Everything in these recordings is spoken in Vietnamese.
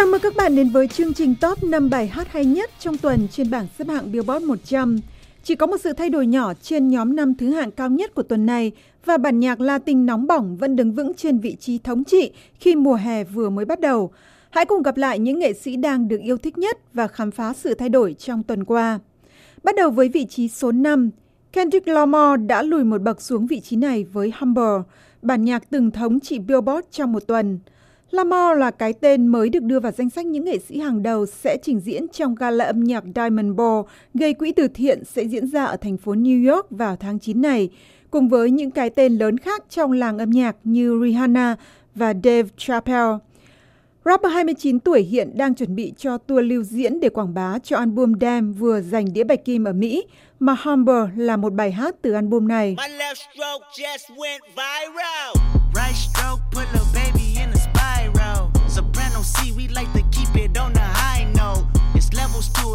Chào mừng các bạn đến với chương trình top năm bài hát hay nhất trong tuần trên bảng xếp hạng Billboard 100. Chỉ có một sự thay đổi nhỏ trên nhóm năm thứ hạng cao nhất của tuần này và bản nhạc Latin nóng bỏng vẫn đứng vững trên vị trí thống trị khi mùa hè vừa mới bắt đầu. Hãy cùng gặp lại những nghệ sĩ đang được yêu thích nhất và khám phá sự thay đổi trong tuần qua. Bắt đầu với vị trí số 5, Kendrick Lamar đã lùi một bậc xuống vị trí này với Humble, bản nhạc từng thống trị Billboard trong một tuần. Lamar là cái tên mới được đưa vào danh sách những nghệ sĩ hàng đầu sẽ trình diễn trong gala âm nhạc Diamond Ball gây quỹ từ thiện sẽ diễn ra ở thành phố New York vào tháng 9 này, cùng với những cái tên lớn khác trong làng âm nhạc như Rihanna và Dave Chappelle. Rapper 29 tuổi hiện đang chuẩn bị cho tour lưu diễn để quảng bá cho album Damn vừa giành đĩa bạch kim ở Mỹ, mà Humber là một bài hát từ album này.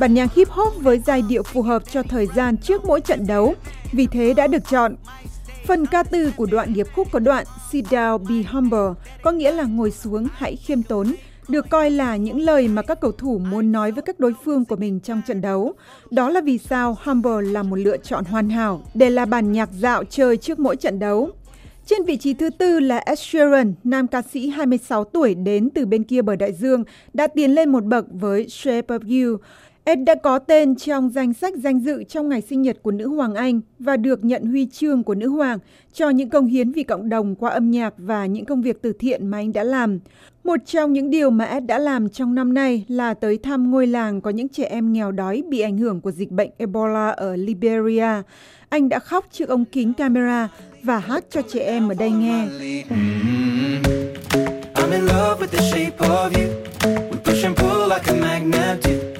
Bản nhạc hip hop với giai điệu phù hợp cho thời gian trước mỗi trận đấu, vì thế đã được chọn. Phần ca từ của đoạn điệp khúc có đoạn Sit down, be humble, có nghĩa là ngồi xuống, hãy khiêm tốn, được coi là những lời mà các cầu thủ muốn nói với các đối phương của mình trong trận đấu. Đó là vì sao Humble là một lựa chọn hoàn hảo để là bản nhạc dạo chơi trước mỗi trận đấu. Trên vị trí thứ tư là Ed Sheeran, nam ca sĩ 26 tuổi đến từ bên kia bờ đại dương, đã tiến lên một bậc với Shape of You. Ed đã có tên trong danh sách danh dự trong ngày sinh nhật của nữ hoàng Anh và được nhận huy chương của nữ hoàng cho những công hiến vì cộng đồng qua âm nhạc và những công việc từ thiện mà anh đã làm. Một trong những điều mà Ed đã làm trong năm nay là tới thăm ngôi làng có những trẻ em nghèo đói bị ảnh hưởng của dịch bệnh Ebola ở Liberia. Anh đã khóc trước ống kính camera và hát cho trẻ em ở đây nghe. Mm-hmm. I'm in love with the shape of you. We push and pull like a magnet do.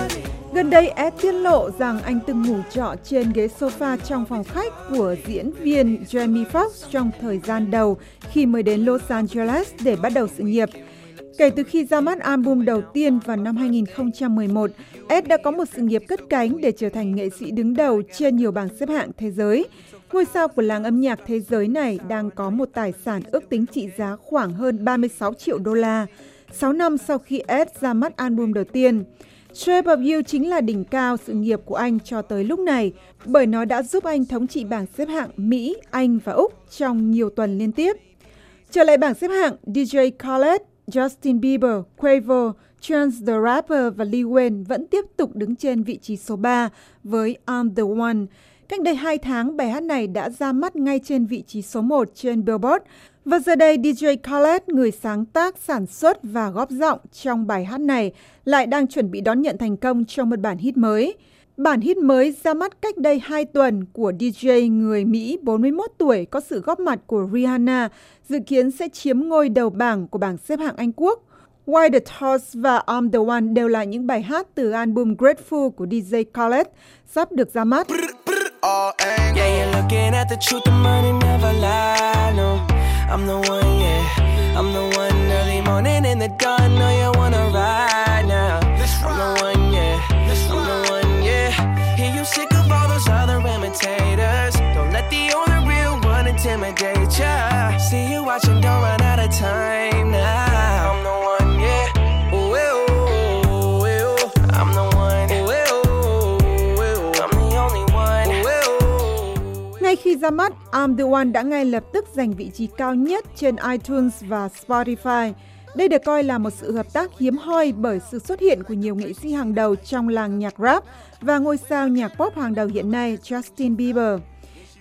Gần đây Ed tiết lộ rằng anh từng ngủ trọ trên ghế sofa trong phòng khách của diễn viên Jamie Foxx trong thời gian đầu khi mới đến Los Angeles để bắt đầu sự nghiệp. Kể từ khi ra mắt album đầu tiên vào năm 2011, Ed đã có một sự nghiệp cất cánh để trở thành nghệ sĩ đứng đầu trên nhiều bảng xếp hạng thế giới. Ngôi sao của làng âm nhạc thế giới này đang có một tài sản ước tính trị giá khoảng hơn 36 triệu đô la, 6 năm sau khi Ed ra mắt album đầu tiên. Shape of You chính là đỉnh cao sự nghiệp của anh cho tới lúc này, bởi nó đã giúp anh thống trị bảng xếp hạng Mỹ, Anh và Úc trong nhiều tuần liên tiếp. Trở lại bảng xếp hạng, DJ Khaled Justin Bieber, Quavo, Chance the Rapper và Lil Wayne vẫn tiếp tục đứng trên vị trí số 3 với I'm the One. Cách đây 2 tháng, bài hát này đã ra mắt ngay trên vị trí số 1 trên Billboard. Và giờ đây, DJ Khaled, người sáng tác, sản xuất và góp giọng trong bài hát này, lại đang chuẩn bị đón nhận thành công trong một bản hit mới. Bản hit mới ra mắt cách đây 2 tuần của DJ người Mỹ 41 tuổi có sự góp mặt của Rihanna dự kiến sẽ chiếm ngôi đầu bảng của bảng xếp hạng Anh Quốc. Why the Toss và I'm the One đều là những bài hát từ album Grateful của DJ Khaled sắp được ra mắt. all angles. Yeah, you're looking at the truth, the money never lie. No, I'm the one, yeah. I'm the one early morning in the dawn. No, you wanna ride. Ra mắt, I'm the one đã ngay lập tức giành vị trí cao nhất trên iTunes và Spotify. Đây được coi là một sự hợp tác hiếm hoi bởi sự xuất hiện của nhiều nghệ sĩ hàng đầu trong làng nhạc rap và ngôi sao nhạc pop hàng đầu hiện nay Justin Bieber.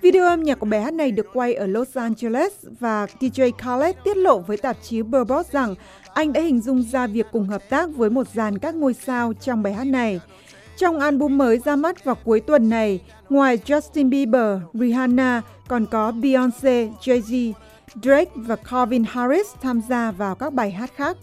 Video âm nhạc của bài hát này được quay ở Los Angeles và DJ Khaled tiết lộ với tạp chí Billboard rằng anh đã hình dung ra việc cùng hợp tác với một dàn các ngôi sao trong bài hát này. Trong album mới ra mắt vào cuối tuần này, ngoài Justin Bieber, Rihanna, còn có Beyoncé, Jay-Z, Drake và Calvin Harris tham gia vào các bài hát khác.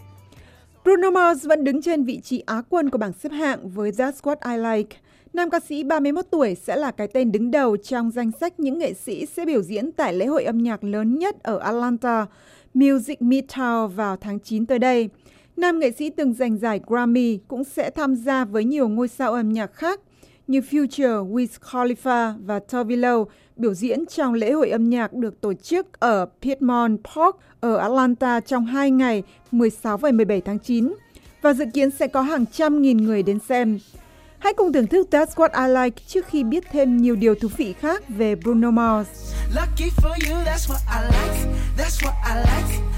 Bruno Mars vẫn đứng trên vị trí Á quân của bảng xếp hạng với That's What I Like. Nam ca sĩ 31 tuổi sẽ là cái tên đứng đầu trong danh sách những nghệ sĩ sẽ biểu diễn tại lễ hội âm nhạc lớn nhất ở Atlanta, Music Midtown vào tháng 9 tới đây. Nam nghệ sĩ từng giành giải Grammy cũng sẽ tham gia với nhiều ngôi sao âm nhạc khác như Future, Wiz Khalifa và Tovilo biểu diễn trong lễ hội âm nhạc được tổ chức ở Piedmont Park ở Atlanta trong hai ngày 16 và 17 tháng 9 và dự kiến sẽ có hàng trăm nghìn người đến xem. Hãy cùng thưởng thức That's What I Like trước khi biết thêm nhiều điều thú vị khác về Bruno Mars. Lucky for you, that's what I like. That's what I like.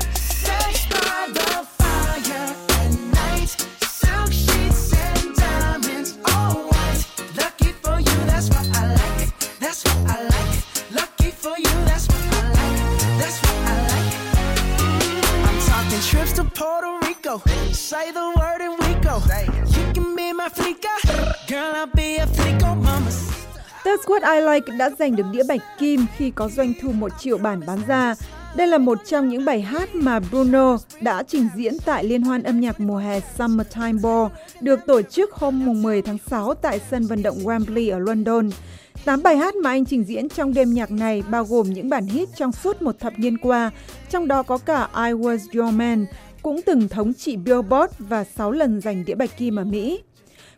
That's What I Like đã giành được đĩa bạch kim khi có doanh thu một triệu bản bán ra. Đây là một trong những bài hát mà Bruno đã trình diễn tại Liên hoan âm nhạc mùa hè Summertime Ball được tổ chức hôm 10 tháng 6 tại sân vận động Wembley ở London. Tám bài hát mà anh trình diễn trong đêm nhạc này bao gồm những bản hit trong suốt một thập niên qua, trong đó có cả I Was Your Man, cũng từng thống trị Billboard và 6 lần giành đĩa bạch kim ở Mỹ.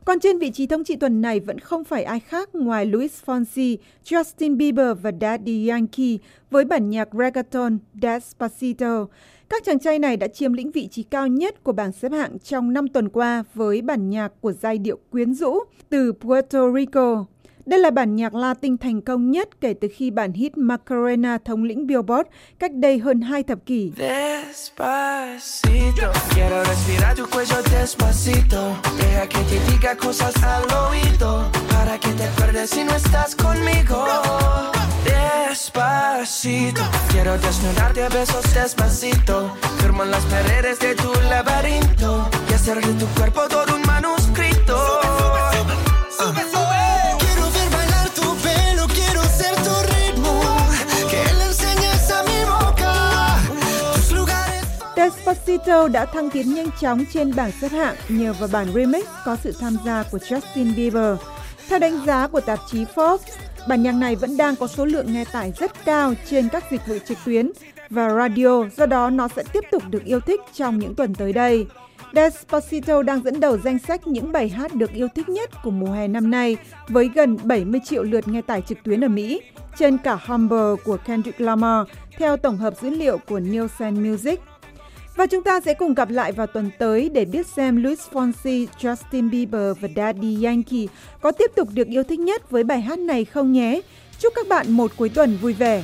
Còn trên vị trí thống trị tuần này vẫn không phải ai khác ngoài Luis Fonsi, Justin Bieber và Daddy Yankee với bản nhạc reggaeton Despacito. Các chàng trai này đã chiếm lĩnh vị trí cao nhất của bảng xếp hạng trong năm tuần qua với bản nhạc của giai điệu quyến rũ từ Puerto Rico. Đây là bản nhạc Latin thành công nhất kể từ khi bản hit Macarena thống lĩnh Billboard cách đây hơn hai thập kỷ. Despacito, quiero desnudarte a besos despacito, firmo las paredes de tu laberinto y hacer tu cuerpo todo un manuscrito. Despacito đã thăng tiến nhanh chóng trên bảng xếp hạng nhờ vào bản remix có sự tham gia của Justin Bieber. Theo đánh giá của tạp chí Forbes, bản nhạc này vẫn đang có số lượng nghe tải rất cao trên các dịch vụ trực tuyến và radio, do đó nó sẽ tiếp tục được yêu thích trong những tuần tới đây. Despacito đang dẫn đầu danh sách những bài hát được yêu thích nhất của mùa hè năm nay với gần 70 triệu lượt nghe tải trực tuyến ở Mỹ, trên cả Humble của Kendrick Lamar, theo tổng hợp dữ liệu của Nielsen Music. Và chúng ta sẽ cùng gặp lại vào tuần tới để biết xem Luis Fonsi, Justin Bieber và Daddy Yankee có tiếp tục được yêu thích nhất với bài hát này không nhé. Chúc các bạn một cuối tuần vui vẻ.